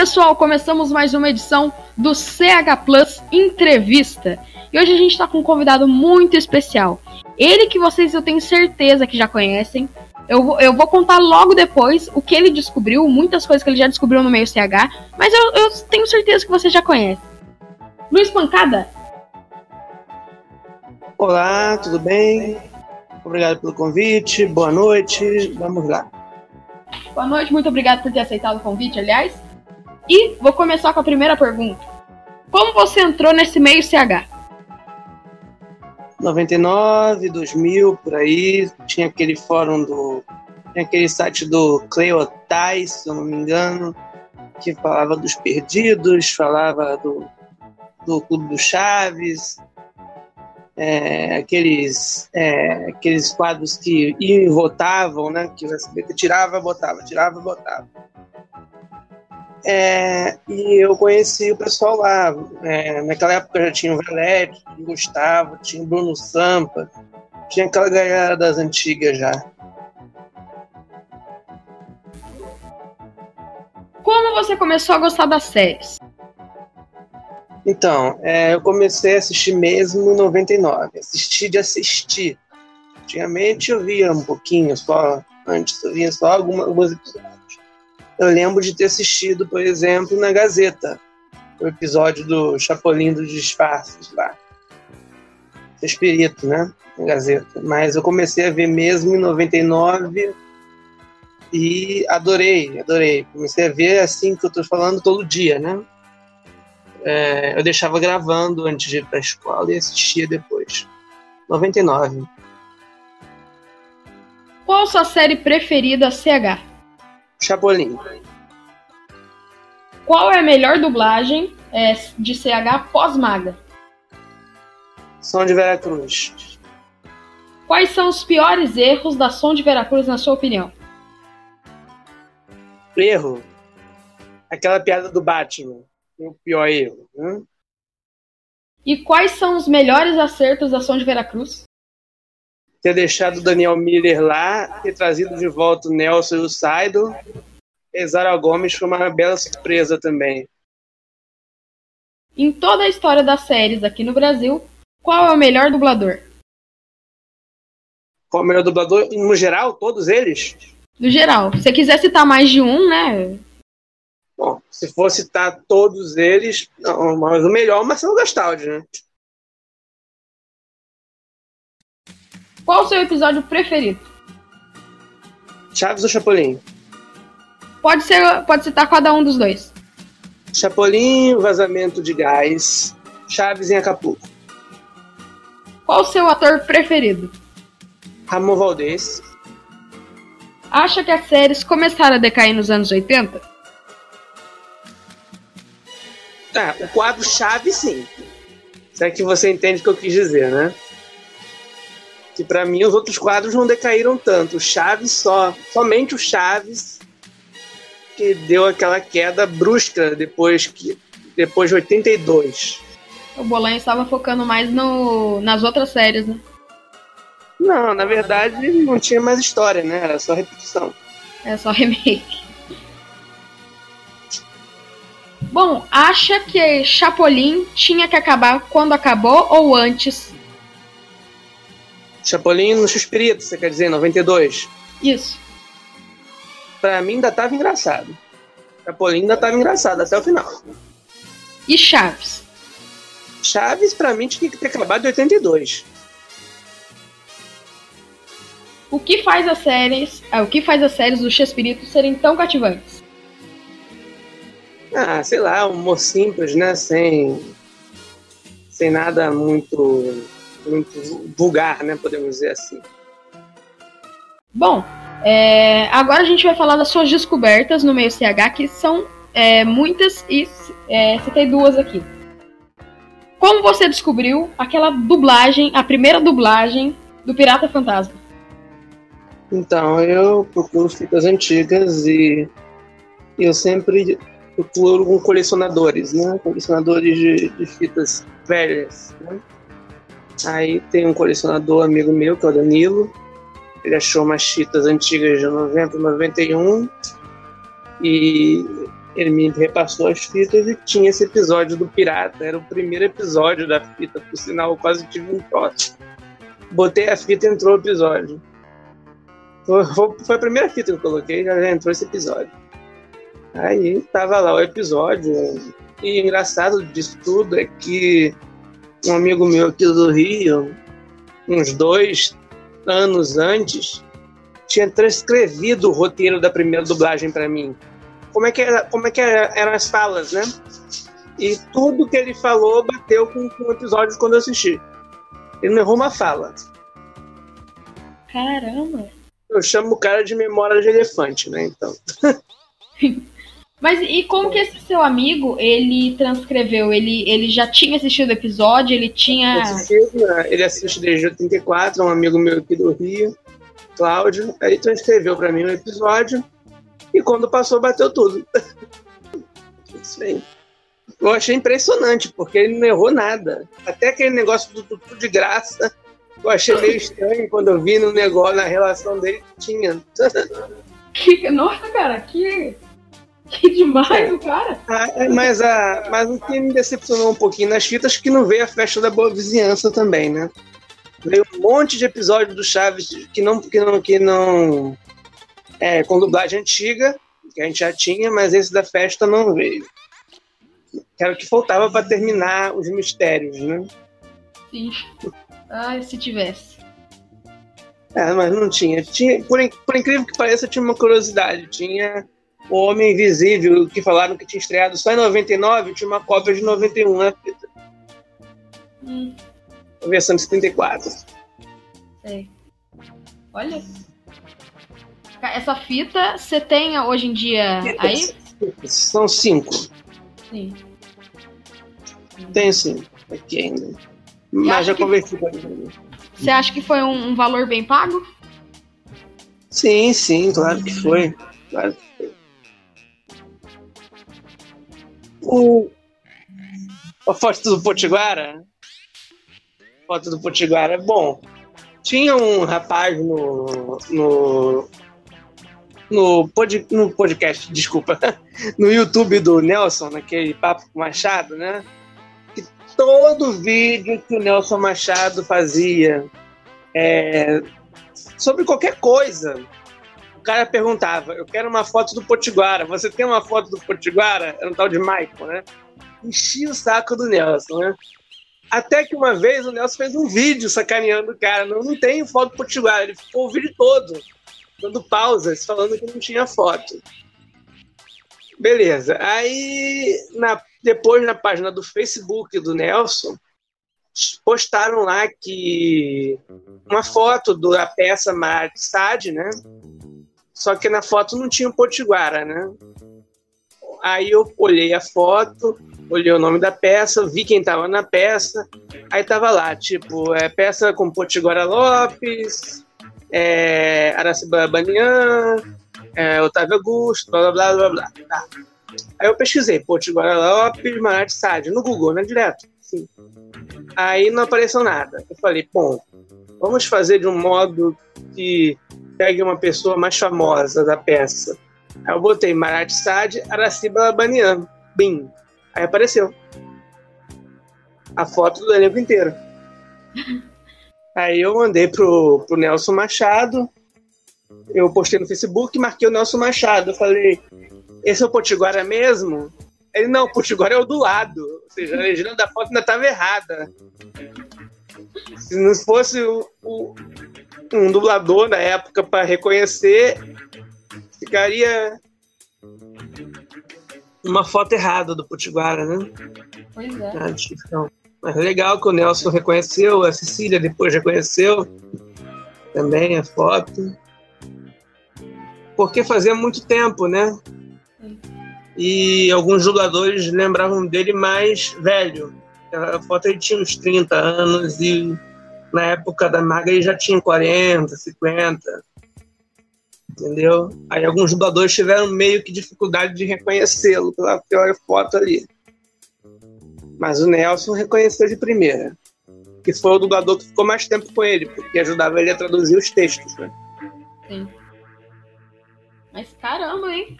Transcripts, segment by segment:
pessoal, começamos mais uma edição do CH Plus Entrevista. E hoje a gente está com um convidado muito especial. Ele que vocês eu tenho certeza que já conhecem. Eu, vou- eu vou contar logo depois o que ele descobriu, muitas coisas que ele já descobriu no meio CH, mas eu, eu tenho certeza que você já conhece. Luiz Pancada, Olá, tudo bem? Obrigado pelo convite, boa noite, vamos lá. boa noite, muito obrigado por ter aceitado o convite, aliás. E vou começar com a primeira pergunta. Como você entrou nesse meio CH? 99, 2000, por aí, tinha aquele fórum do. Tinha aquele site do Cleotais, se eu não me engano, que falava dos perdidos, falava do, do Clube do Chaves, é, aqueles, é, aqueles quadros que iam e votavam, né? Que o SBT tirava, botava, tirava, botava. É, e eu conheci o pessoal lá. É, naquela época já tinha o Velete, o Gustavo, tinha o Bruno Sampa, tinha aquela galera das antigas já. Como você começou a gostar das séries? Então, é, eu comecei a assistir mesmo em 99. Assisti de assistir. Antigamente eu via um pouquinho só, antes eu via só alguma- alguns episódios. Eu lembro de ter assistido, por exemplo, na Gazeta, o episódio do Chapolin dos Disfarces lá. Espírito, né? Na Gazeta. Mas eu comecei a ver mesmo em 99 e adorei, adorei. Comecei a ver assim que eu tô falando todo dia, né? É, eu deixava gravando antes de ir pra escola e assistia depois. 99. Qual sua série preferida CH? Chapolin. Qual é a melhor dublagem é, de CH pós-maga? Som de Veracruz. Quais são os piores erros da Som de Veracruz, na sua opinião? Erro. Aquela piada do Batman. O pior erro. Né? E quais são os melhores acertos da Som de Veracruz? Ter deixado o Daniel Miller lá, ter trazido de volta o Nelson e o Saido. E Zara Gomes foi uma bela surpresa também. Em toda a história das séries aqui no Brasil, qual é o melhor dublador? Qual o melhor dublador? No geral, todos eles? Do geral. Se você quiser citar mais de um, né? Bom, se for citar todos eles, não, mas o melhor é o Marcelo Gastaldi, né? Qual o seu episódio preferido? Chaves ou Chapolin? Pode ser, pode citar cada um dos dois. Chapolin, vazamento de gás. Chaves em Acapulco. Qual o seu ator preferido? Ramon Valdez. Acha que as séries começaram a decair nos anos 80? Ah, o quadro chave, sim. Se é que você entende o que eu quis dizer, né? Que pra mim os outros quadros não decaíram tanto. O Chaves só, somente o Chaves que deu aquela queda brusca depois que depois de 82. O Bolanho estava focando mais no, nas outras séries, né? Não, na verdade não tinha mais história, né? Era só repetição. É só remake. Bom, acha que Chapolin tinha que acabar quando acabou ou antes? Chapolin no Espírito, você quer dizer, em 92. Isso. Pra mim ainda tava engraçado. Chapolin ainda tava engraçado até o final. E Chaves? Chaves, pra mim, tinha que ter acabado em 82. O que faz as séries, ah, o que faz as séries do Chespirito serem tão cativantes? Ah, sei lá, um humor simples, né? Sem, sem nada muito, muito vulgar, né? Podemos dizer assim. Bom, é, agora a gente vai falar das suas descobertas no meio CH, que são é, muitas e é, citei duas aqui. Como você descobriu aquela dublagem, a primeira dublagem do Pirata Fantasma? Então, eu procuro fitas antigas e eu sempre procuro com colecionadores, né? Colecionadores de, de fitas velhas, né? Aí tem um colecionador amigo meu, que é o Danilo. Ele achou umas fitas antigas de 90, 91 e Ele me repassou as fitas e tinha esse episódio do Pirata. Era o primeiro episódio da fita, por sinal, eu quase tive um troço. Botei a fita e entrou o episódio. Foi a primeira fita que eu coloquei, já entrou esse episódio. Aí tava lá o episódio. E engraçado disso tudo é que um amigo meu aqui do Rio, uns dois anos antes, tinha transcrevido o roteiro da primeira dublagem para mim. Como é que era, como é que era, eram as falas, né? E tudo que ele falou bateu com, com o episódio quando eu assisti. Ele não errou uma fala. Caramba! Eu chamo o cara de memória de elefante, né? Então. Mas e como que esse seu amigo, ele transcreveu? Ele, ele já tinha assistido o episódio? Ele tinha. Né? Ele assiste desde 84, um amigo meu aqui do Rio, Cláudio. Aí transcreveu para mim o episódio. E quando passou, bateu tudo. Isso aí. Eu achei impressionante, porque ele não errou nada. Até aquele negócio do tudo de graça, eu achei meio estranho quando eu vi no negócio, na relação dele, tinha. Que, nossa, cara, que que demais, o cara. Ah, é, mas, a, mas o que me decepcionou um pouquinho nas fitas que não veio a festa da boa vizinhança também, né? Veio um monte de episódios do Chaves que não. Que não, que não é, com dublagem antiga, que a gente já tinha, mas esse da festa não veio. Que era o que faltava para terminar os mistérios, né? Sim. Ai, se tivesse. É, mas não tinha. tinha por, por incrível que pareça, tinha uma curiosidade. Tinha o Homem Invisível, que falaram que tinha estreado só em 99, tinha uma cópia de 91 na fita. Hum. A versão de 74. Sei. Olha. Essa fita você tem hoje em dia aí? São cinco. Sim. Tem sim, aqui ainda. Mas já que... converti com Você acha que foi um, um valor bem pago? Sim, sim, claro que foi. Claro que O... A foto do Potiguara. Foto do Potiguara. Bom, tinha um rapaz no, no, no, pod, no podcast, desculpa, no YouTube do Nelson, naquele papo com Machado, né? Que todo vídeo que o Nelson Machado fazia é, sobre qualquer coisa, cara perguntava: Eu quero uma foto do Potiguara. Você tem uma foto do Potiguara? Era um tal de Michael, né? Enchia o saco do Nelson, né? Até que uma vez o Nelson fez um vídeo sacaneando o cara. Não, não tem foto do Potiguara. Ele ficou o vídeo todo, dando pausas, falando que não tinha foto. Beleza. Aí, na, depois, na página do Facebook do Nelson, postaram lá que uma foto da peça Mar Sade, né? Só que na foto não tinha o Potiguara, né? Aí eu olhei a foto, olhei o nome da peça, vi quem tava na peça, aí tava lá, tipo, é peça com Potiguara Lopes, é, Araciba Banian, é, Otávio Augusto, blá blá blá blá. Tá. Aí eu pesquisei, Potiguara Lopes, Marate Sade, no Google, né? Direto. Sim. Aí não apareceu nada. Eu falei, bom, vamos fazer de um modo que pegue uma pessoa mais famosa da peça. Aí eu botei Marat Sad, Araciba Banian. Bim. Aí apareceu. A foto do elenco inteiro. Aí eu mandei pro, pro Nelson Machado. Eu postei no Facebook e marquei o Nelson Machado. Eu falei, esse é o Potiguara mesmo? Ele, não, o Potiguara é o do lado. Ou seja, a legenda da foto ainda estava errada. Se não fosse o, o, um dublador na época para reconhecer, ficaria uma foto errada do Potiguara, né? Pois é. Ah, mas é legal que o Nelson reconheceu, a Cecília depois reconheceu também a foto. Porque fazia muito tempo, né? E alguns dubladores lembravam dele mais velho. A foto ele tinha uns 30 anos e na época da Maga ele já tinha 40, 50. Entendeu? Aí alguns dubladores tiveram meio que dificuldade de reconhecê-lo pela pior foto ali. Mas o Nelson reconheceu de primeira. Que foi o dublador que ficou mais tempo com ele, porque ajudava ele a traduzir os textos, né? Sim. Mas caramba, hein?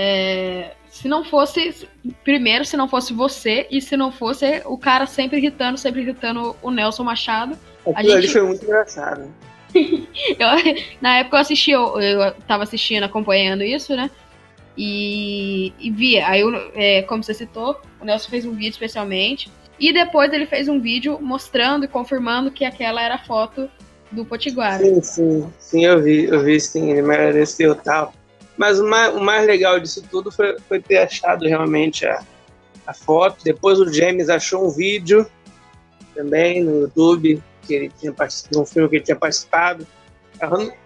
É, se não fosse. Primeiro, se não fosse você, e se não fosse o cara sempre irritando, sempre irritando o Nelson Machado. Aquilo gente... ali foi muito engraçado. eu, na época eu assisti, eu, eu tava assistindo, acompanhando isso, né? E, e via. Aí, eu, é, como você citou, o Nelson fez um vídeo especialmente. E depois ele fez um vídeo mostrando e confirmando que aquela era a foto do Potiguara. Sim, sim. Sim, eu vi, eu vi sim, ele mereceu tal. Mas o mais, o mais legal disso tudo foi, foi ter achado realmente a, a foto. Depois o James achou um vídeo também no YouTube, que ele tinha participado, um filme que ele tinha participado.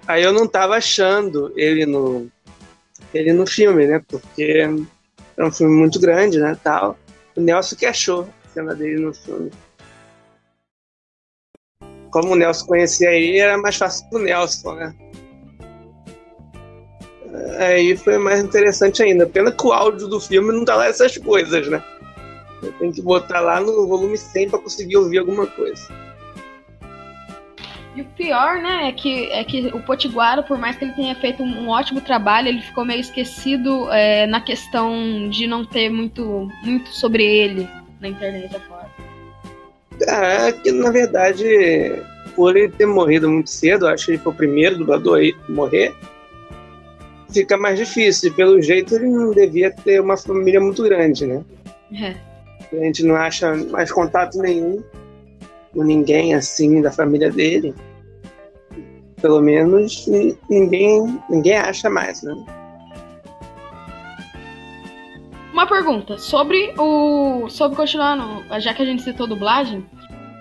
Aí eu não estava achando ele no, ele no filme, né? Porque é um filme muito grande, né? Tal. O Nelson que achou a cena dele no filme. Como o Nelson conhecia ele, era mais fácil pro Nelson, né? Aí foi mais interessante ainda. Pena que o áudio do filme não tá lá essas coisas, né? Tem que botar lá no volume 100 para conseguir ouvir alguma coisa. E o pior, né, é que, é que o Potiguara, por mais que ele tenha feito um, ótimo trabalho, ele ficou meio esquecido é, na questão de não ter muito, muito sobre ele na internet afora. É que na verdade, por ele ter morrido muito cedo, acho que ele foi o primeiro dublador a morrer, fica mais difícil. Pelo jeito, ele não devia ter uma família muito grande, né? É. A gente não acha mais contato nenhum com ninguém assim da família dele. Pelo menos ninguém, ninguém acha mais, né? Uma pergunta sobre o. Sobre continuando, já que a gente citou dublagem,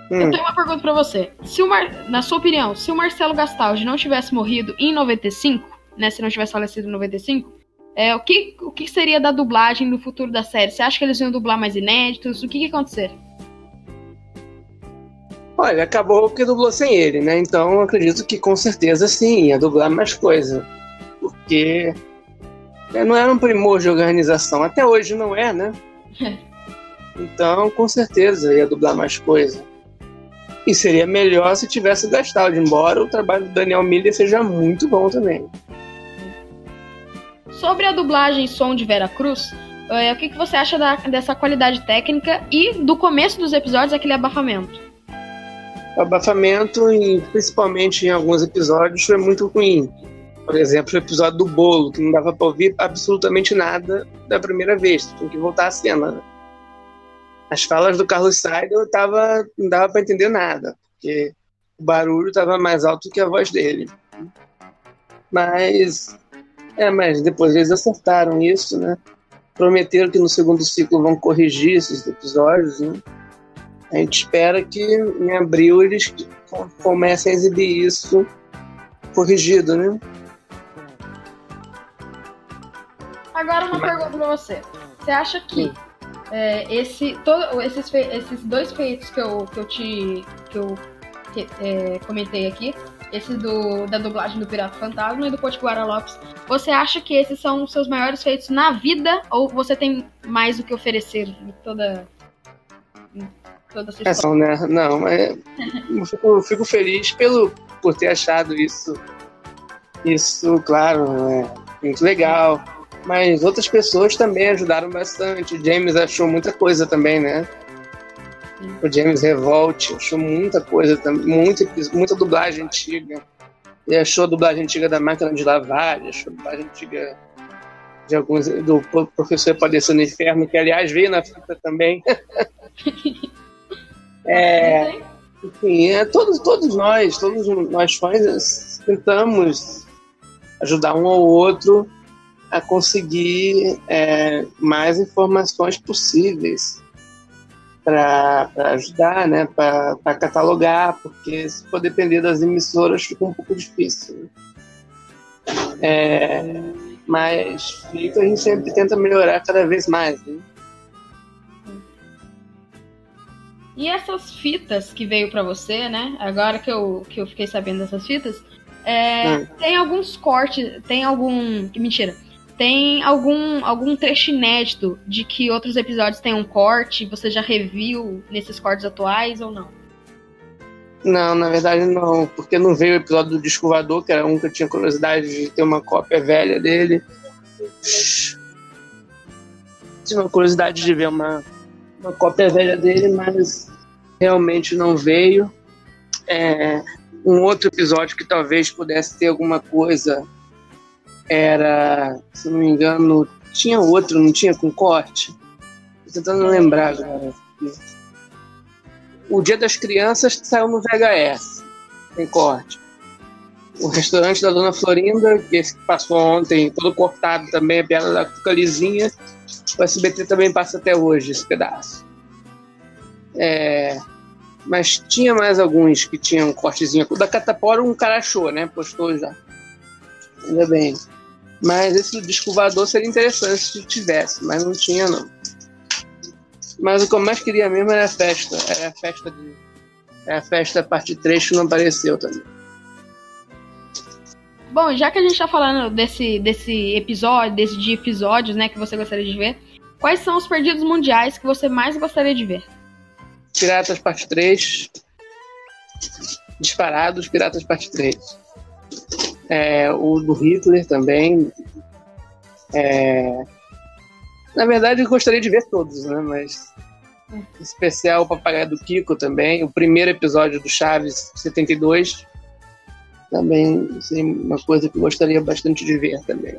hum. eu tenho uma pergunta para você. Se o Mar, na sua opinião, se o Marcelo Gastaldi não tivesse morrido em 95, né? Se não tivesse falecido em 95, é, o, que, o que seria da dublagem no futuro da série? Você acha que eles iam dublar mais inéditos? O que, que ia acontecer? Olha, acabou porque dublou sem ele, né? Então acredito que com certeza sim, ia dublar mais coisa. Porque né, não era um primor de organização. Até hoje não é, né? Então, com certeza, ia dublar mais coisa. E seria melhor se tivesse gastado, embora o trabalho do Daniel Miller seja muito bom também. Sobre a dublagem som de Vera Cruz, é, o que, que você acha da, dessa qualidade técnica e do começo dos episódios, aquele abafamento? O abafamento, e principalmente em alguns episódios, foi muito ruim. Por exemplo, o episódio do bolo, que não dava para ouvir absolutamente nada da primeira vez, tinha que voltar a cena. As falas do Carlos Seidel tava, não dava para entender nada, porque o barulho estava mais alto que a voz dele. Mas é, mas depois eles acertaram isso, né? Prometeram que no segundo ciclo vão corrigir esses episódios, né? A gente espera que em abril eles comecem a exibir isso corrigido, né? Agora uma pergunta pra você. Você acha que é, esse, todo, esses, esses dois feitos que eu, que eu te que eu que, é, comentei aqui esse do, da dublagem do Pirata Fantasma e do Potiguara Lopes. Você acha que esses são os seus maiores feitos na vida ou você tem mais o que oferecer em toda, em toda essa é, história? É, né? Não, mas eu fico, fico, feliz pelo, por ter achado isso, isso, claro, é muito legal. Mas outras pessoas também ajudaram bastante. O James achou muita coisa também, né? O James Revolt, achou muita coisa, muita, muita dublagem antiga. Ele achou a dublagem antiga da máquina de lavar, achou a dublagem antiga de alguns do professor Padecendo no Inferno, que aliás veio na fita também. é, enfim, é, todos, todos nós, todos nós fãs, tentamos ajudar um ao outro a conseguir é, mais informações possíveis para ajudar, né, para catalogar, porque se for depender das emissoras fica um pouco difícil. É, mas feito a gente sempre tenta melhorar cada vez mais. Né? E essas fitas que veio para você, né? Agora que eu, que eu fiquei sabendo dessas fitas, é, hum. tem alguns cortes, tem algum. Mentira tem algum, algum trecho inédito de que outros episódios têm um corte? Você já reviu nesses cortes atuais ou não? Não, na verdade não, porque não veio o episódio do Disco que era um que eu tinha curiosidade de ter uma cópia velha dele. Tive uma curiosidade de ver uma, uma cópia velha dele, mas realmente não veio. É, um outro episódio que talvez pudesse ter alguma coisa era, se não me engano, tinha outro, não tinha com corte? Tô tentando lembrar agora. O Dia das Crianças saiu no VHS, tem corte. O restaurante da Dona Florinda, que esse que passou ontem, todo cortado também, a perna da Calizinha. O SBT também passa até hoje esse pedaço. É, mas tinha mais alguns que tinham um cortezinho. O da Catapora um cara achou, né? Postou já. Ainda bem. Mas esse disco voador seria interessante se tivesse, mas não tinha não. Mas o que eu mais queria mesmo era a festa. Era a festa de. Era a festa parte 3 que não apareceu também. Bom, já que a gente tá falando desse, desse episódio, desse de episódios, né, que você gostaria de ver, quais são os perdidos mundiais que você mais gostaria de ver? Piratas Parte 3. Disparados, Piratas Parte 3. É, o do Hitler também. É, na verdade, eu gostaria de ver todos, né? Mas. Em especial o Papagaio do Kiko também. O primeiro episódio do Chaves 72. Também assim, uma coisa que eu gostaria bastante de ver também.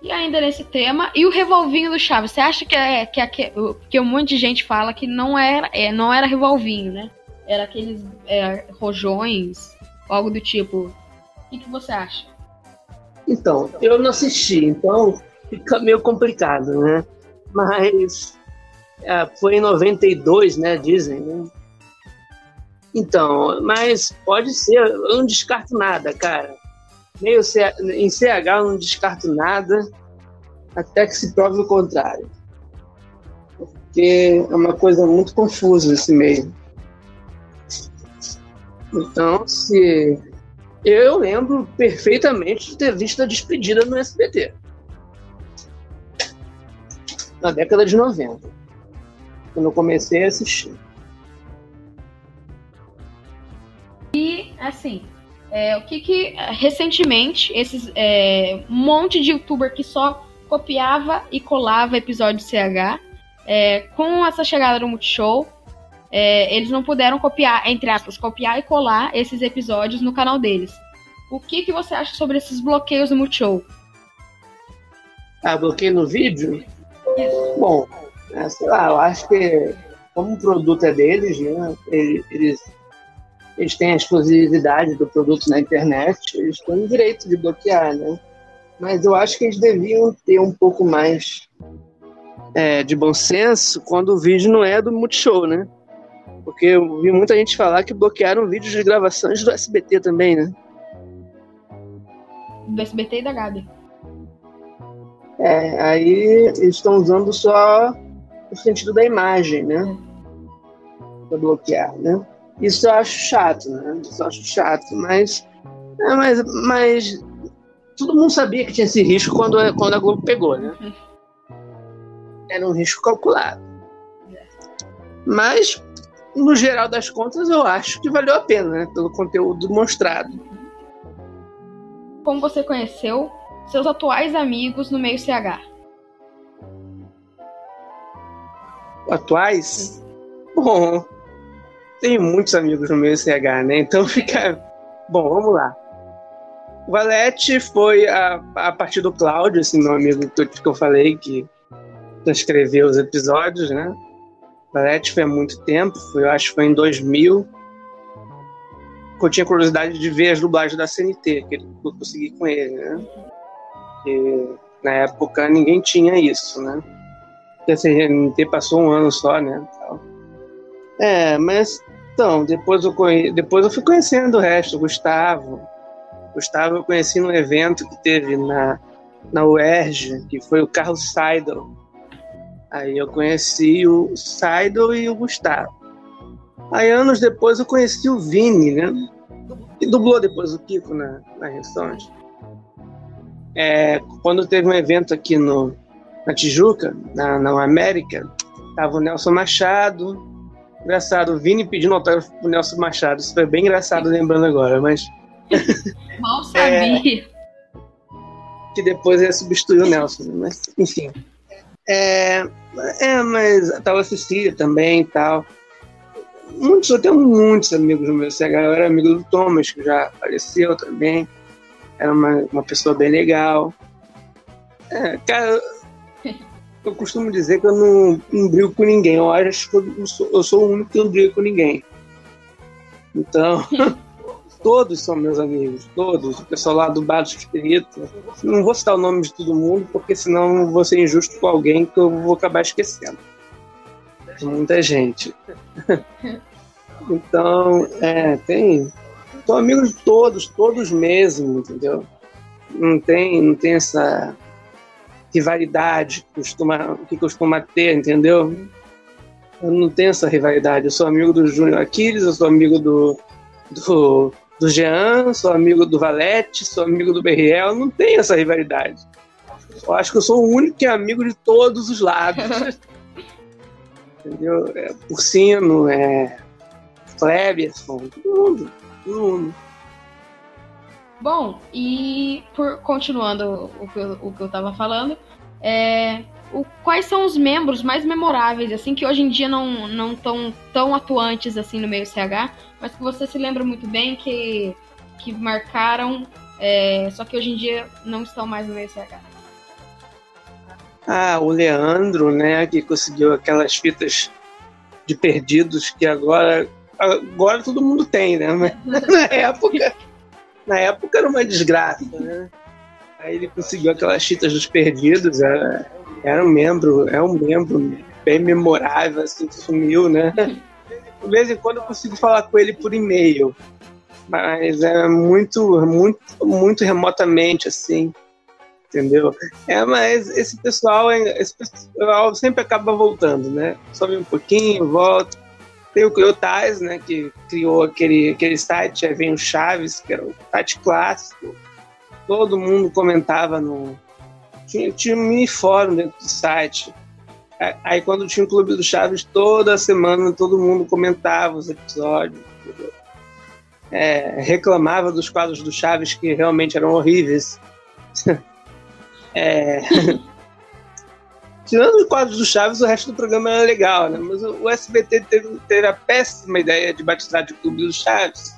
E ainda nesse tema, e o revolvinho do Chaves? Você acha que é que, é, que um monte de gente fala que não era, é, não era revolvinho, né? Era aqueles é, rojões, algo do tipo. O que, que você acha? Então, eu não assisti, então fica meio complicado, né? Mas é, foi em 92, né? Dizem, né? Então, mas pode ser, eu não descarto nada, cara meio em CH eu não descarto nada até que se prove o contrário. Porque é uma coisa muito confusa esse meio. Então, se. Eu lembro perfeitamente de ter visto a despedida no SBT. Na década de 90. Quando eu comecei a assistir. E, assim, é, o que que recentemente esses é, um monte de youtuber que só copiava e colava episódio CH é, com essa chegada do Multishow é, eles não puderam copiar entre aspas copiar e colar esses episódios no canal deles o que que você acha sobre esses bloqueios do Multishow ah bloqueio no vídeo Isso. bom é, sei lá eu acho que como o produto é deles né eles eles têm a exclusividade do produto na internet, eles têm o direito de bloquear, né? Mas eu acho que eles deviam ter um pouco mais é, de bom senso quando o vídeo não é do Multishow, né? Porque eu vi muita gente falar que bloquearam vídeos de gravações do SBT também, né? Do SBT e da Gabi. É, aí eles estão usando só o sentido da imagem, né? Pra bloquear, né? Isso eu acho chato, né? Isso eu acho chato, mas, é, mas, mas todo mundo sabia que tinha esse risco quando, quando a Globo pegou, né? Era um risco calculado. Mas, no geral das contas, eu acho que valeu a pena, né? Pelo conteúdo mostrado. Como você conheceu seus atuais amigos no meio CH? Atuais? Bom, tenho muitos amigos no meu CH, né? Então fica. Bom, vamos lá. O Valete foi a, a partir do Cláudio, esse meu amigo que eu falei, que escreveu os episódios, né? Valete foi há muito tempo, eu acho que foi em 2000. Eu tinha curiosidade de ver as dublagens da CNT, que eu consegui com ele, né? Na época ninguém tinha isso, né? Porque a CNT passou um ano só, né? É, mas então, depois eu, conhe... depois eu fui conhecendo o resto, o Gustavo. Gustavo eu conheci num evento que teve na, na UERJ, que foi o Carlos Seidel. Aí eu conheci o Seidel e o Gustavo. Aí anos depois eu conheci o Vini, né? Que dublou depois o Kiko na, na Ressonte. É, quando teve um evento aqui no, na Tijuca, na, na América, tava o Nelson Machado, Engraçado, o Vini pedindo autógrafo pro Nelson Machado. Isso foi bem engraçado lembrando agora, mas. Mal sabia. É, que depois ia substituir o Nelson, mas enfim. É, é mas a tal Cecília também e tal. Muitos, eu tenho muitos amigos no meu CH. Eu era amigo do Thomas, que já faleceu também. Era uma, uma pessoa bem legal. É, cara, eu costumo dizer que eu não, não brigo com ninguém. Eu acho que eu sou, eu sou o único que não briga com ninguém. Então, todos são meus amigos, todos. O pessoal lá do Bar do Espírito. Não vou citar o nome de todo mundo, porque senão vou ser injusto com alguém que eu vou acabar esquecendo. Muita gente. então, é, tem. Sou amigo de todos, todos mesmo, entendeu? Não tem, não tem essa rivalidade que costuma, que costuma ter, entendeu? Eu não tenho essa rivalidade. Eu sou amigo do Júnior Aquiles, eu sou amigo do, do, do Jean, sou amigo do Valete, sou amigo do Berriel. Não tenho essa rivalidade. Eu acho que eu sou o único que é amigo de todos os lados. entendeu? É, Porcino, é, Kleberson, todo mundo, todo mundo. Bom, e por, continuando o que, eu, o que eu tava falando, é, o, quais são os membros mais memoráveis, assim, que hoje em dia não não estão tão atuantes assim no meio CH, mas que você se lembra muito bem que, que marcaram, é, só que hoje em dia não estão mais no meio CH? Ah, o Leandro, né, que conseguiu aquelas fitas de perdidos que agora agora todo mundo tem, né? Mas na época na época era uma desgraça, né? Aí ele conseguiu aquelas fitas dos perdidos, era, era um membro, é um membro bem memorável, assim, sumiu, né? De vez em quando eu consigo falar com ele por e-mail, mas é muito, muito, muito remotamente, assim, entendeu? É, mas esse pessoal, esse pessoal sempre acaba voltando, né? Sobe um pouquinho, volta. Tem o Cleotais, né, que criou aquele, aquele site, aí vem o Chaves, que era o site clássico. Todo mundo comentava no. Tinha, tinha um mini fórum dentro do site. Aí quando tinha o Clube do Chaves, toda semana todo mundo comentava os episódios. É, reclamava dos quadros do Chaves que realmente eram horríveis. é, tirando os quadros do Chaves, o resto do programa era legal, né? Mas o SBT teve, teve a péssima ideia de batizar de Clube do Chaves.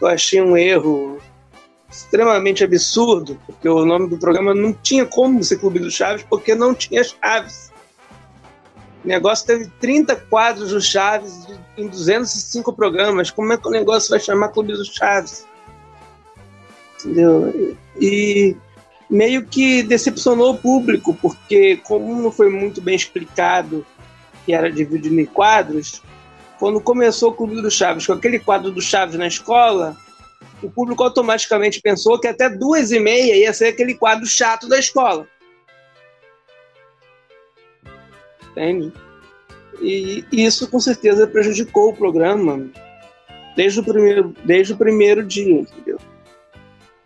Eu achei um erro extremamente absurdo, porque o nome do programa não tinha como ser Clube do Chaves, porque não tinha Chaves. O negócio teve 30 quadros do Chaves em 205 programas. Como é que o negócio vai chamar Clube do Chaves? Entendeu? E meio que decepcionou o público, porque como não foi muito bem explicado que era dividido em quadros, quando começou o Clube do Chaves, com aquele quadro do Chaves na escola, o público automaticamente pensou que até duas e meia ia ser aquele quadro chato da escola. Entende? E isso com certeza prejudicou o programa desde o primeiro, desde o primeiro dia, entendeu?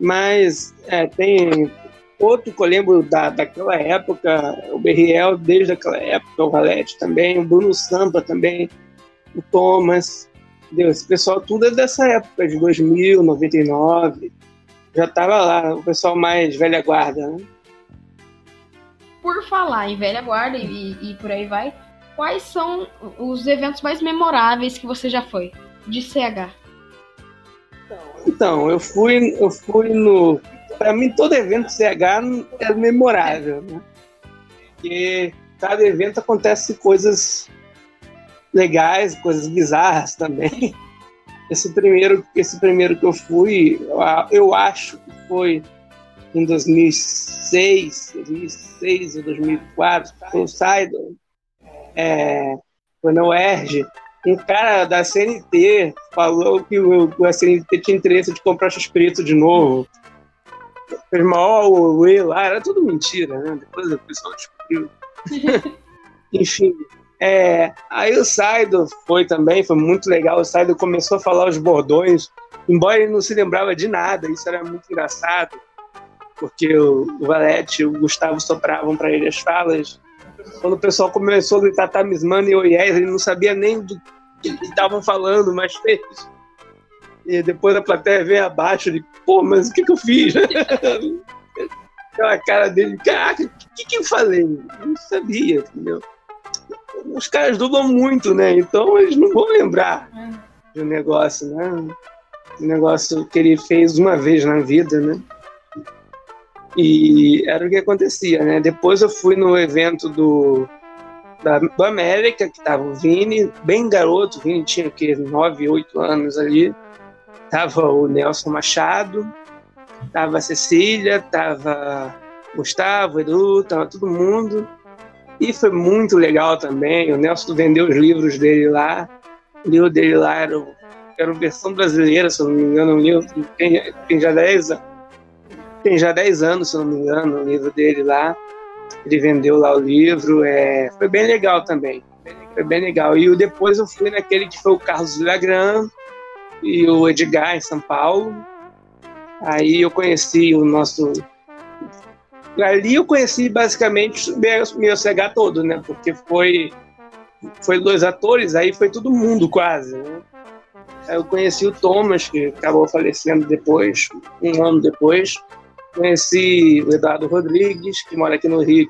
Mas é, tem outro que eu lembro da, daquela época, o Berriel desde aquela época, o Valete também, o Bruno Sampa também, o Thomas, entendeu? Esse pessoal tudo é dessa época, de 2000, 99, já estava lá, o pessoal mais velha guarda, né? Por falar em velha guarda e, e por aí vai, quais são os eventos mais memoráveis que você já foi de CH? Então, eu fui, eu fui no para mim, todo evento CH é memorável, né? Porque cada evento acontece coisas legais, coisas bizarras também. Esse primeiro, esse primeiro que eu fui, eu acho que foi em 2006, 2006 ou 2004, foi o Sidon, é, foi na UERJ, um cara da CNT falou que o, o CNT tinha interesse de comprar X-Preto de novo fez maior o lá, era tudo mentira, né? Depois o pessoal descobriu. Enfim. É, aí o Saido foi também, foi muito legal. O Saido começou a falar os bordões, embora ele não se lembrava de nada, isso era muito engraçado, porque o, o Valete e o Gustavo sopravam para ele as falas. Quando o pessoal começou a gritar Tamismano e Oiés, ele não sabia nem do que estavam falando, mas fez e depois a plateia vem abaixo de, pô, mas o que, que eu fiz? aquela cara dele, caraca, o que, que eu falei? Eu não sabia, entendeu? Os caras dublam muito, né? Então eles não vão lembrar de um negócio, né? Um negócio que ele fez uma vez na vida, né? E era o que acontecia, né? Depois eu fui no evento do, da, do América, que tava o Vini, bem garoto, o Vini tinha que 9, 8 anos ali. Tava o Nelson Machado, tava a Cecília, tava Gustavo, Edu, tava todo mundo. E foi muito legal também. O Nelson vendeu os livros dele lá. O livro dele lá era, era versão brasileira, se eu não me engano, um livro que tem, tem já 10 anos tem já 10 anos, se não me engano, o livro dele lá. Ele vendeu lá o livro. É, foi bem legal também. Foi bem legal. E depois eu fui naquele que foi o Carlos Villagrán e o Edgar em São Paulo. Aí eu conheci o nosso. Ali eu conheci basicamente o meu CH todo, né? Porque foi, foi dois atores, aí foi todo mundo quase. Né? Aí eu conheci o Thomas, que acabou falecendo depois, um ano depois. Conheci o Eduardo Rodrigues, que mora aqui no Rio,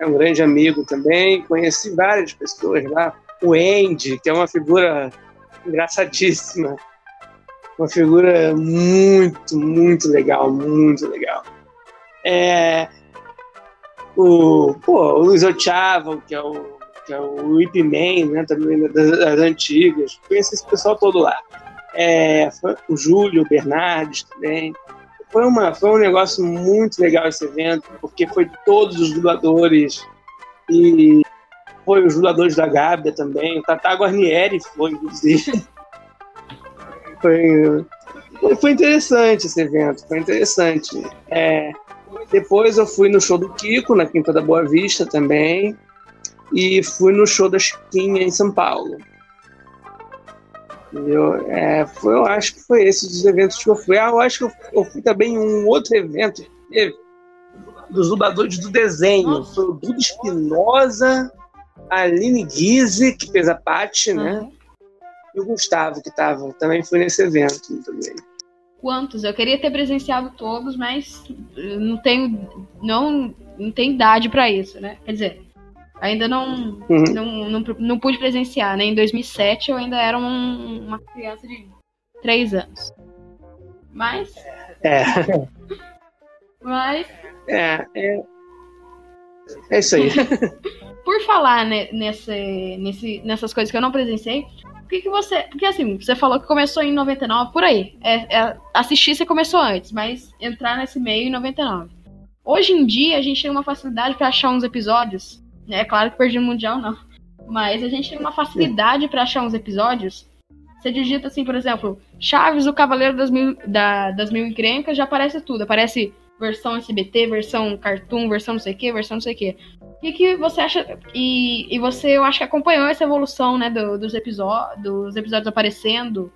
é um grande amigo também. Conheci várias pessoas lá. O Andy, que é uma figura engraçadíssima. Uma figura muito, muito legal, muito legal. É, o, pô, o Luiz Ochavo, que é o, que é o Ip Man, né, também das, das, antigas. Conheci esse pessoal todo lá. É, o Júlio Bernardes também. Foi, uma, foi um negócio muito legal esse evento, porque foi todos os dubladores e foi os dubladores da Gábia também, o Tata Guarnieri foi, inclusive. foi, foi interessante esse evento, foi interessante. É, depois eu fui no show do Kiko, na Quinta da Boa Vista também, e fui no show da Chiquinha em São Paulo. Eu, é, foi, eu acho que foi esse dos eventos que eu fui. Ah, eu acho que eu, eu fui também em um outro evento teve, dos dubladores do desenho. Foi o Dudu Espinosa, a Aline Guise, que fez a parte, uhum. né? E o Gustavo, que tava, também foi nesse evento também. Quantos? Eu queria ter presenciado todos, mas não tenho, não, não tenho idade para isso, né? Quer dizer, Ainda não, uhum. não, não, não, pude presenciar, né? Em 2007 eu ainda era um, uma criança de 3 anos. Mas. É. Mas. É, é. É isso aí. Por falar né, nesse, nesse, nessas coisas que eu não presenciei, por que, que você. Porque assim, você falou que começou em 99, por aí. É, é, assistir você começou antes, mas entrar nesse meio em 99. Hoje em dia a gente tem uma facilidade para achar uns episódios é claro que perdi o Mundial, não. Mas a gente tem uma facilidade para achar uns episódios. Você digita assim, por exemplo, Chaves, o Cavaleiro das Mil, da, das Mil Encrencas, já aparece tudo. Aparece versão SBT, versão Cartoon, versão não sei o que, versão não sei o que. E que você acha. E, e você, eu acho que acompanhou essa evolução, né, do, dos, episódios, dos episódios aparecendo.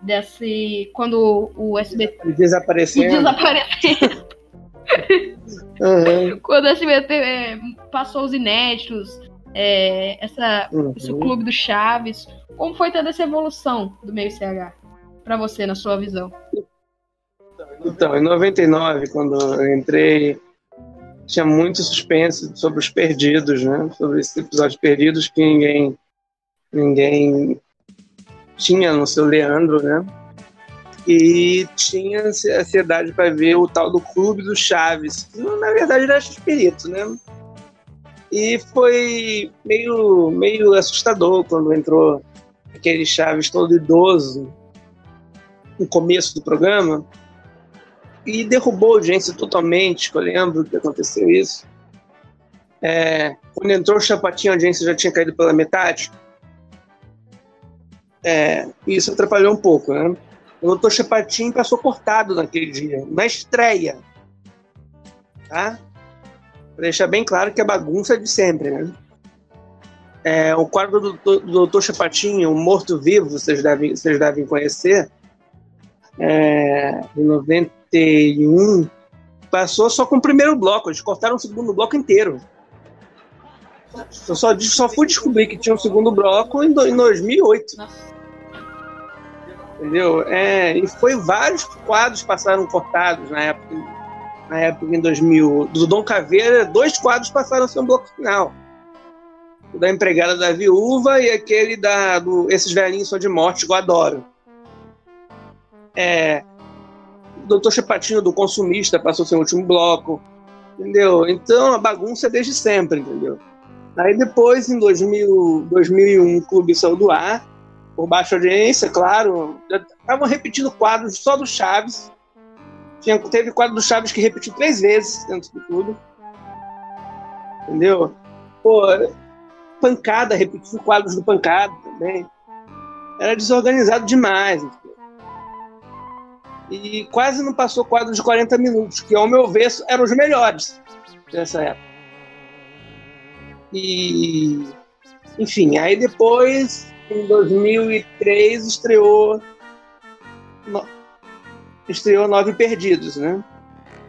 Desse. Quando o SBT. Desaparecendo. Desaparecendo. Uhum. Quando o SBT é, passou os inéditos, é, essa, uhum. esse clube do Chaves. Como foi toda essa evolução do meio CH para você, na sua visão? Então, em 99, quando eu entrei, tinha muito suspense sobre os perdidos, né? Sobre esses episódios perdidos que ninguém, ninguém tinha no seu Leandro, né? E tinha ansiedade para ver o tal do Clube do Chaves, na verdade era Espírito, né? E foi meio, meio assustador quando entrou aquele Chaves todo idoso no começo do programa e derrubou a audiência totalmente, eu lembro que aconteceu isso. É, quando entrou o Chapatinho, a audiência já tinha caído pela metade. É, isso atrapalhou um pouco, né? O doutor Chapatin passou cortado naquele dia, na estreia. Tá? Pra deixar bem claro que a bagunça é de sempre, né? É, o quadro do, do, do Dr. Chapatinho, o Morto-Vivo, vocês devem, vocês devem conhecer, é, em 91, passou só com o primeiro bloco, eles cortaram o segundo bloco inteiro. Eu só, só fui descobrir que tinha um segundo bloco em, em 2008. Nossa. Entendeu? É, e foi vários quadros passaram cortados na época. na época, em 2000, do Dom Caveira, dois quadros passaram um bloco final. O da empregada da viúva e aquele da do Esses Velhinhos São de Morte, eu adoro. É, o Doutor Chapatinho do Consumista passou o último bloco. Entendeu? Então a bagunça é desde sempre, entendeu? Aí depois, em 2000, 2001, o clube saiu do ar, por baixa audiência, claro. Estavam repetindo quadros só do Chaves. Tinha, teve quadro do Chaves que repetiu três vezes dentro do clube. Entendeu? Pô, pancada, repetiu quadros do pancada também. Era desorganizado demais. E quase não passou quadros de 40 minutos, que ao meu ver eram os melhores dessa época. E, enfim, aí depois, em 2003, estreou no, estreou Nove Perdidos, né?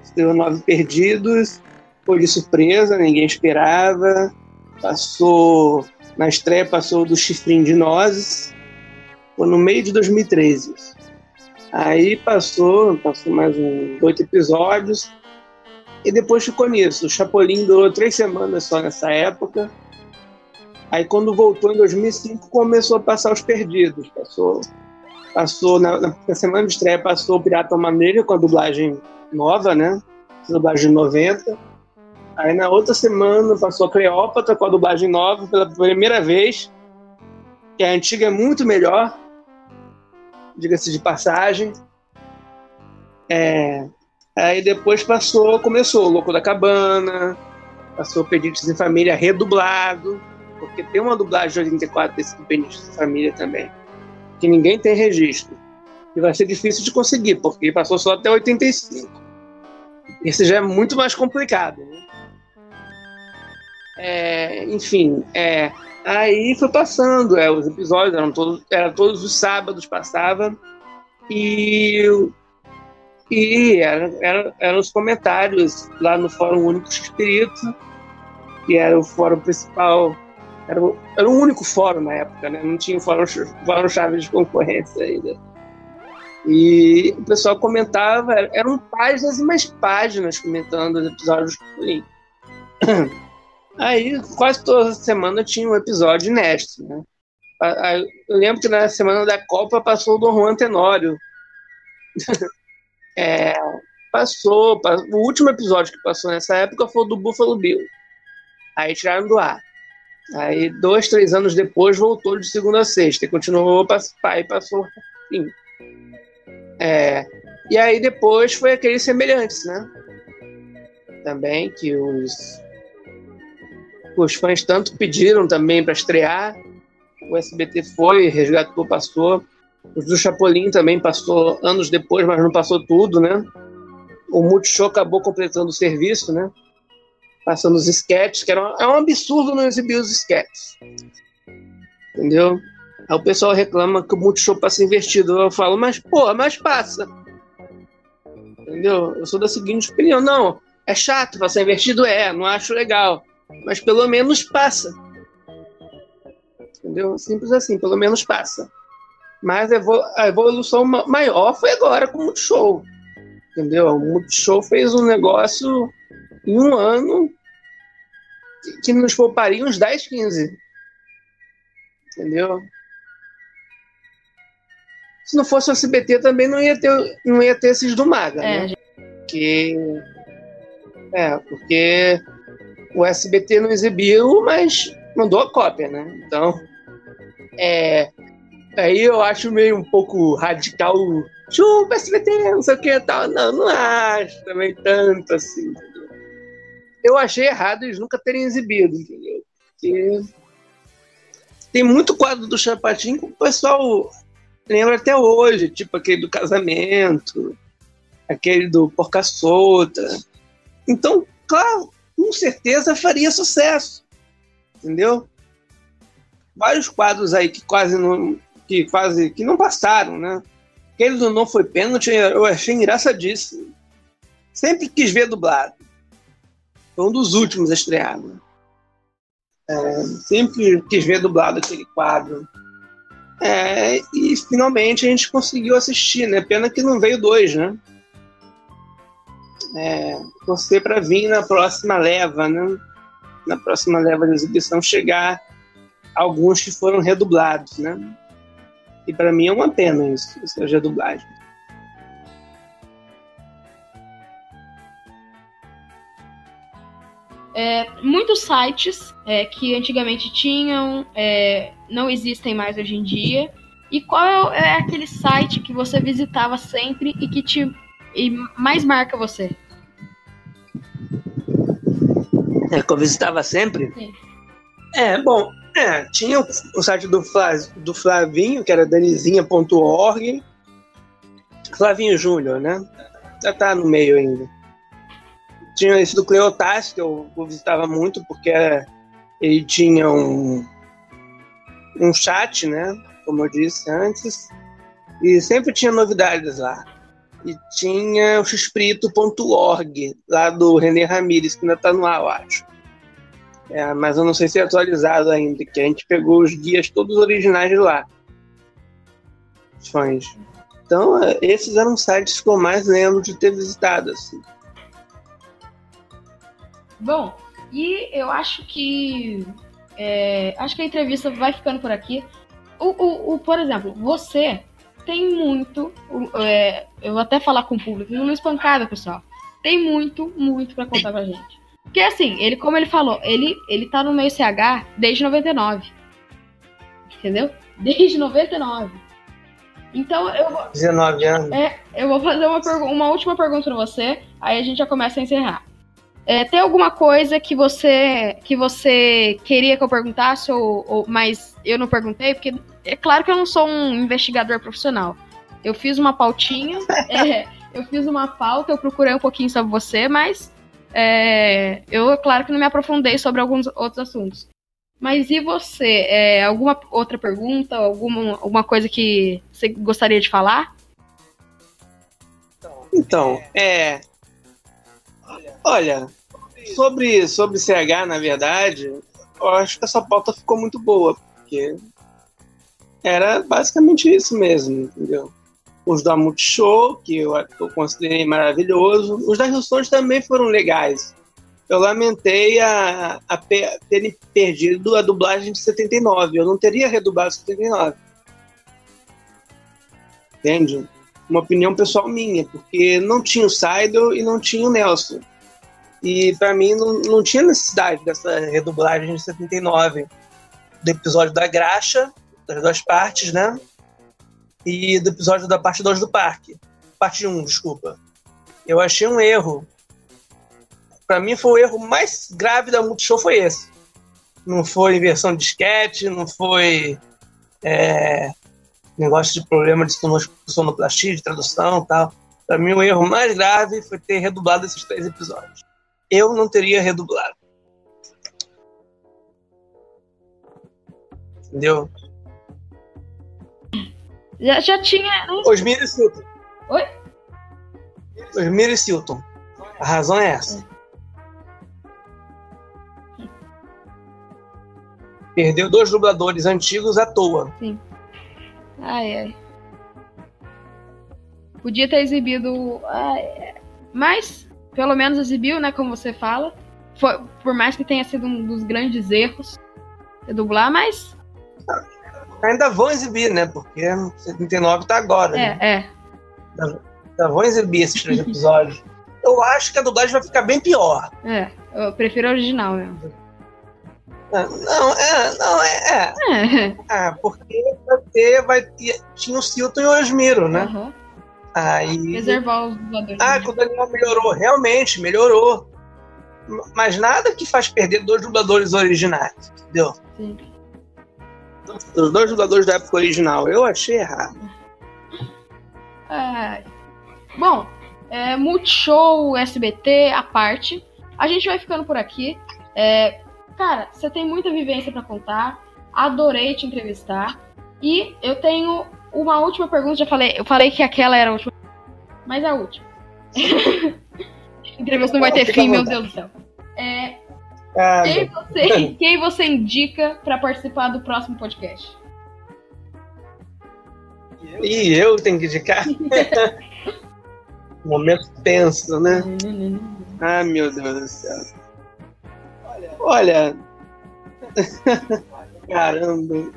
Estreou Nove Perdidos, foi de surpresa, ninguém esperava. Passou, na estreia passou do Chifrinho de Nozes, foi no meio de 2013. Aí passou, passou mais uns oito episódios, e depois ficou nisso. O Chapolin durou três semanas só nessa época. Aí quando voltou em 2005 começou a passar os perdidos. Passou, passou na, na semana de estreia passou o Pirata Maneira com a dublagem nova, né? Dublagem 90. Aí na outra semana passou a Cleópatra com a dublagem nova pela primeira vez. Que a antiga é muito melhor, diga-se de passagem. É, Aí depois passou, começou o Louco da Cabana, passou Pedidos em Família redublado, porque tem uma dublagem de 84 desse Pedidos em Família também, que ninguém tem registro. E vai ser difícil de conseguir, porque passou só até 85. Esse já é muito mais complicado. Né? É, enfim, é, aí foi passando, é, os episódios eram todos, era todos os sábados passava e e eram era, era os comentários lá no Fórum Único Espírito, que era o fórum principal, era o, era o único fórum na época, né? não tinha fórum, fórum Chaves de concorrência ainda. E o pessoal comentava, eram páginas e mais páginas comentando os episódios do. Aí, quase toda semana tinha um episódio inédito, né? Eu lembro que na semana da Copa passou o Dom Juan Tenório. É, passou, o último episódio que passou nessa época foi o do Buffalo Bill. Aí tiraram do ar. Aí, dois, três anos depois, voltou de segunda a sexta e continuou e passou. É, e aí depois foi aqueles semelhantes, né? Também que os, os fãs tanto pediram também para estrear. O SBT foi, resgatou, passou. Os do Chapolin também passou anos depois, mas não passou tudo, né? O Multishow acabou completando o serviço, né? Passando os sketches, que era um, é um absurdo não exibir os sketches. Entendeu? Aí o pessoal reclama que o Multishow passa invertido. Eu falo, mas pô, mas passa. Entendeu? Eu sou da seguinte opinião: não, é chato passar invertido? É, não acho legal. Mas pelo menos passa. Entendeu? Simples assim, pelo menos passa. Mas a evolução maior foi agora com o Multishow. Entendeu? O Multishow fez um negócio em um ano que nos pouparia uns 10, 15. Entendeu? Se não fosse o SBT também não ia ter, não ia ter esses do Maga, é, né? Porque, é, porque o SBT não exibiu, mas mandou a cópia, né? Então, é, Aí eu acho meio um pouco radical. Chupa SBT, não sei o que tal. Não, não acho também tanto assim. Eu achei errado eles nunca terem exibido, entendeu? Porque tem muito quadro do Chapatinho que o pessoal lembra até hoje, tipo aquele do casamento, aquele do Porca Solta. Então, claro, com certeza faria sucesso, entendeu? Vários quadros aí que quase não, que quase que não passaram, né? Aquele do não foi pênalti, eu achei engraçadíssimo. Sempre quis ver dublado. Foi um dos últimos a estrear. Né? É, sempre quis ver dublado aquele quadro. É, e finalmente a gente conseguiu assistir, né? Pena que não veio dois, né? é, torcer para vir na próxima leva, né? Na próxima leva da exibição chegar alguns que foram redublados, né? E para mim é uma pena isso, essas redublagens. É, muitos sites é, que antigamente tinham é, não existem mais hoje em dia. E qual é aquele site que você visitava sempre e que te e mais marca você? É, que eu visitava sempre? Sim. É, bom, é, tinha o, o site do, Fla, do Flavinho, que era danizinha.org. Flavinho Júnior, né? Já tá no meio ainda. Tinha esse do Cleotas, que eu, eu visitava muito, porque ele tinha um, um chat, né? Como eu disse antes. E sempre tinha novidades lá. E tinha o xprito.org, lá do René Ramírez, que ainda tá no ar, eu acho. É, mas eu não sei se é atualizado ainda, que a gente pegou os guias todos originais de lá. Fãs. Então, é, esses eram sites que eu mais lembro de ter visitado. Assim. Bom, e eu acho que. É, acho que a entrevista vai ficando por aqui. O, o, o por exemplo, você tem muito. É, eu vou até falar com o público, não espancada, pessoal. Tem muito, muito para contar pra gente. Porque assim, ele, como ele falou, ele, ele tá no meio CH desde 99. Entendeu? Desde 99. Então eu vou. 19 anos. É, eu vou fazer uma, uma última pergunta pra você, aí a gente já começa a encerrar. É, tem alguma coisa que você que você queria que eu perguntasse, ou, ou, mas eu não perguntei, porque é claro que eu não sou um investigador profissional. Eu fiz uma pautinha, é, eu fiz uma pauta, eu procurei um pouquinho sobre você, mas é, eu, claro que não me aprofundei sobre alguns outros assuntos. Mas e você? É, alguma outra pergunta? Alguma, alguma coisa que você gostaria de falar? Então, é. Olha, sobre, sobre CH, na verdade, eu acho que essa pauta ficou muito boa, porque era basicamente isso mesmo, entendeu? os da Multishow, que eu, eu considerei maravilhoso. Os da Rio também foram legais. Eu lamentei a, a, terem perdido a dublagem de 79. Eu não teria redublado 79. Entende? Uma opinião pessoal minha, porque não tinha o Seidel e não tinha o Nelson. E para mim não, não tinha necessidade dessa redublagem de 79. Do episódio da Graxa, das duas partes, né? e do episódio da parte 2 do parque. Parte 1, um, desculpa. Eu achei um erro. Para mim foi o erro mais grave da Multishow foi esse. Não foi inversão de sketch, não foi é, negócio de problema de sonoplastia, de tradução tal. Para mim o erro mais grave foi ter redublado esses três episódios. Eu não teria redublado. Entendeu? Já, já tinha. Osmir e Silton. Oi? Osmir e Silton. A razão é essa. É. Perdeu dois dubladores antigos à toa. Sim. Ai, ai. Podia ter exibido. Ai, mas, pelo menos exibiu, né? Como você fala. Foi, por mais que tenha sido um dos grandes erros dublar, mas ainda vão exibir, né? Porque 79 tá agora. É, né? é. Ainda, vão exibir esses três episódios. eu acho que a dublagem vai ficar bem pior. É, eu prefiro a original mesmo. É, não, é, não, é. É, é. Ah, porque vai ter, vai ter, tinha o Silton e o Osmiro, né? Uhum. Aí. Reservar os dubladores. Ah, que o Daniel melhorou, realmente, melhorou. Mas nada que faz perder dois dubladores originais, entendeu? Sim. Os dois dubladores da época original. Eu achei errado. É... Bom, é, Multishow, SBT, a parte. A gente vai ficando por aqui. É, cara, você tem muita vivência para contar. Adorei te entrevistar. E eu tenho uma última pergunta. Já falei, eu falei que aquela era a última, mas é a última. entrevista não vai ter fim, meu Deus do céu. É, ah, quem, você, quem você indica para participar do próximo podcast? E eu tenho que indicar? Momento tenso, né? Ah, meu Deus do céu. Olha. Caramba.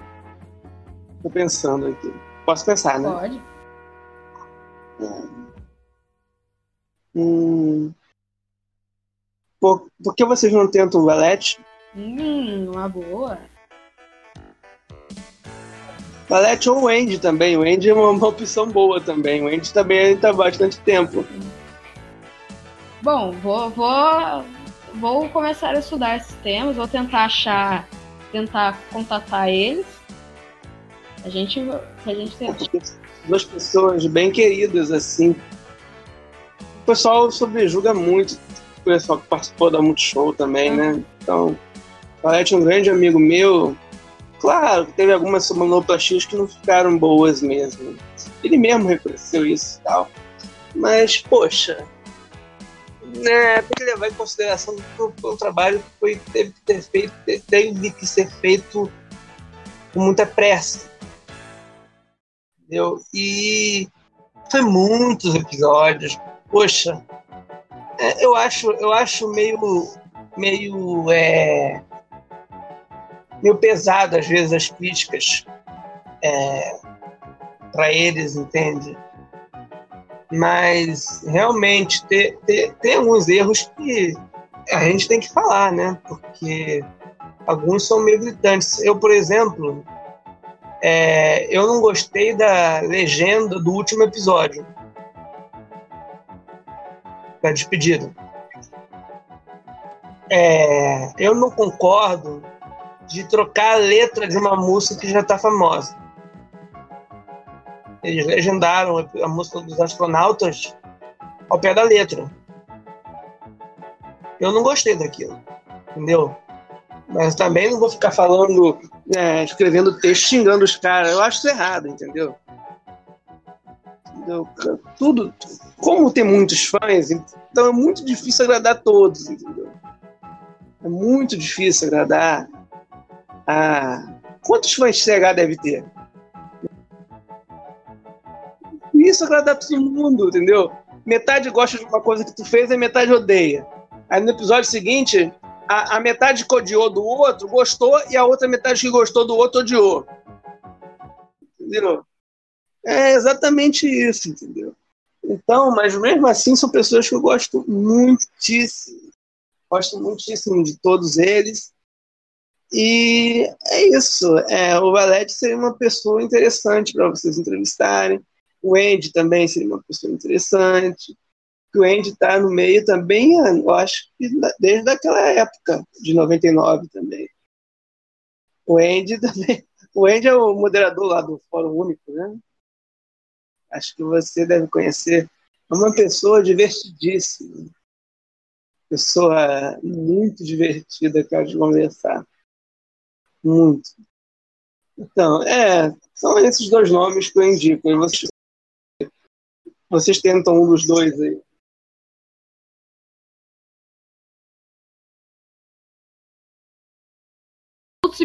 Tô pensando aqui. Posso pensar, né? Pode. Hum. Por, por que vocês não tentam o Valete? Hum, uma boa. Valete ou o Andy também. O Andy é uma, uma opção boa também. O Andy também está há bastante tempo. Bom, vou, vou, vou começar a estudar esses temas, vou tentar achar, tentar contatar eles. A gente, a gente tenta. Duas pessoas bem queridas, assim. O pessoal sobrejuga muito o pessoal que participou da Multishow também, né? Então, Valete é um grande amigo meu. Claro, teve algumas sonoplastias que não ficaram boas mesmo. Ele mesmo reconheceu isso e tal. Mas, poxa, né, tem que levar em consideração que um trabalho que foi, teve que ter feito, teve que ser feito com muita pressa. Entendeu? E foi muitos episódios. Poxa, é, eu acho, eu acho meio, meio, é, meio pesado às vezes as críticas é, para eles, entende? Mas realmente tem, tem, alguns erros que a gente tem que falar, né? Porque alguns são meio gritantes. Eu, por exemplo, é, eu não gostei da legenda do último episódio da despedida. É, eu não concordo de trocar a letra de uma música que já está famosa. Eles legendaram a música dos astronautas ao pé da letra. Eu não gostei daquilo, entendeu? Mas também não vou ficar falando, é, escrevendo texto xingando os caras. Eu acho isso errado, entendeu? entendeu? Tudo. Como tem muitos fãs, então é muito difícil agradar todos, entendeu? É muito difícil agradar a. Quantos fãs CH deve ter? isso agradar todo mundo, entendeu? Metade gosta de uma coisa que tu fez e metade odeia. Aí no episódio seguinte, a, a metade que odiou do outro gostou e a outra metade que gostou do outro odiou. Entendeu? É exatamente isso, entendeu? Então, mas mesmo assim são pessoas que eu gosto muitíssimo. Gosto muitíssimo de todos eles. E é isso. É, o Valete seria uma pessoa interessante para vocês entrevistarem. O Andy também seria uma pessoa interessante. O Andy está no meio também, eu acho que desde aquela época, de 99 também. O Andy também. O Andy é o moderador lá do Fórum Único, né? Acho que você deve conhecer. É uma pessoa divertidíssima. Pessoa muito divertida, cara, de conversar. Muito. Então, é, são esses dois nomes que eu indico. Vocês vocês tentam um dos dois aí.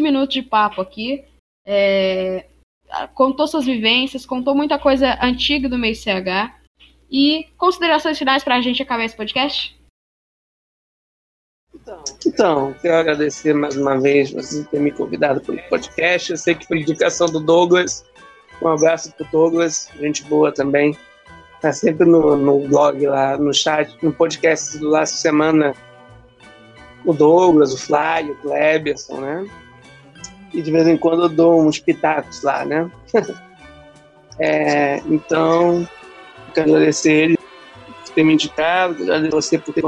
Minutos e minutos de papo aqui. É, contou suas vivências, contou muita coisa antiga do meio CH. E considerações finais para a gente acabar esse podcast? Então, então, quero agradecer mais uma vez você ter me convidado para o podcast. Eu sei que foi indicação do Douglas. Um abraço para o Douglas, gente boa também. Tá sempre no, no blog lá, no chat, no podcast do Last Semana, o Douglas, o Fly, o Kleberson, né? E de vez em quando eu dou uns pitacos lá, né? é, então, quero agradecer ele por ter me indicado, agradecer você por ter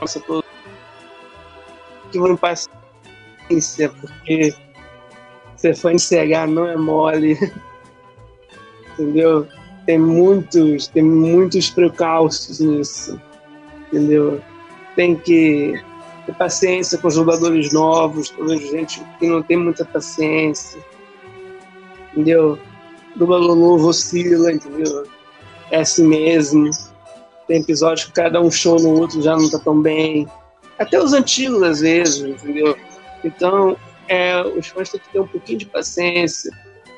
nossa, todo que vão paciência, porque fã de CH não é mole. entendeu? Tem muitos, tem muitos precalços nisso, entendeu? Tem que ter paciência com os jogadores novos, a gente que não tem muita paciência, entendeu? Dublador novo oscila, entendeu? É assim mesmo. Tem episódios que cada um show no outro já não tá tão bem. Até os antigos, às vezes, entendeu? Então, é, os fãs têm que ter um pouquinho de paciência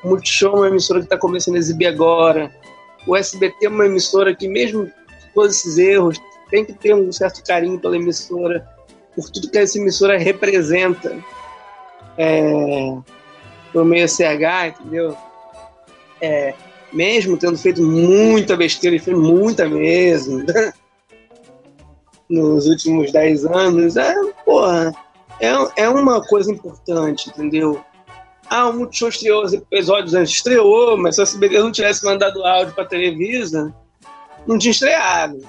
Multishow é uma emissora que está começando a exibir agora. o SBT é uma emissora que, mesmo com todos esses erros, tem que ter um certo carinho pela emissora, por tudo que essa emissora representa é, no meio CH, entendeu? É, mesmo tendo feito muita besteira, e fez muita mesmo, nos últimos 10 anos, é, porra, é, é uma coisa importante, entendeu? Ah, o Multishow estreou os episódios antes, estreou, mas se a SBT não tivesse mandado áudio pra Televisa, não tinha estreado.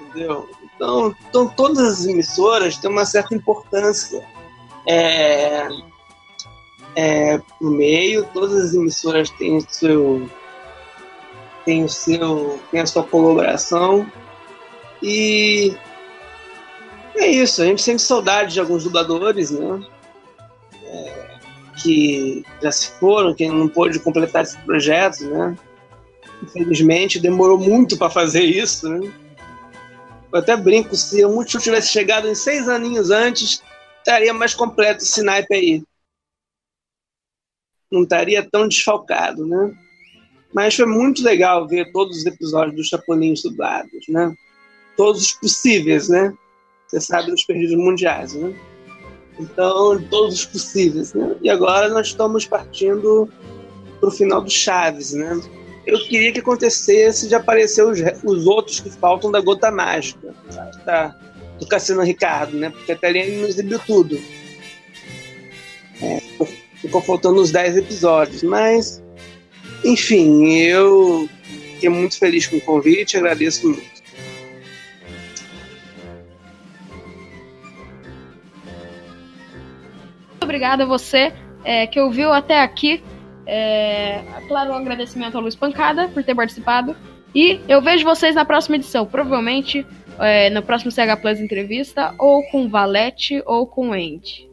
Entendeu? Então, então todas as emissoras têm uma certa importância é, é, meio, todas as emissoras têm o seu tem o seu tem a sua colaboração e é isso, a gente sente saudade de alguns dubladores, né? É, que já se foram, que não pôde completar esse projeto, né? Infelizmente, demorou muito para fazer isso, né? Eu até brinco, se o Multishow tivesse chegado em seis aninhos antes, estaria mais completo esse naipe aí. Não estaria tão desfalcado, né? Mas foi muito legal ver todos os episódios dos Chapolins dublados, né? Todos os possíveis, né? Você sabe dos perdidos mundiais, né? Então, todos os possíveis, né? E agora nós estamos partindo para o final do Chaves, né? Eu queria que acontecesse de aparecer os, os outros que faltam da Gota Mágica, do Cassino Ricardo, né? Porque até ele não exibiu tudo. É, ficou faltando uns 10 episódios, mas enfim, eu fiquei muito feliz com o convite, agradeço muito. obrigada a você é, que ouviu até aqui. É, claro, um agradecimento ao Luiz Pancada por ter participado. E eu vejo vocês na próxima edição, provavelmente é, no próximo CH Plus entrevista, ou com Valete ou com Andy.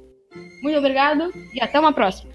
Muito obrigado e até uma próxima.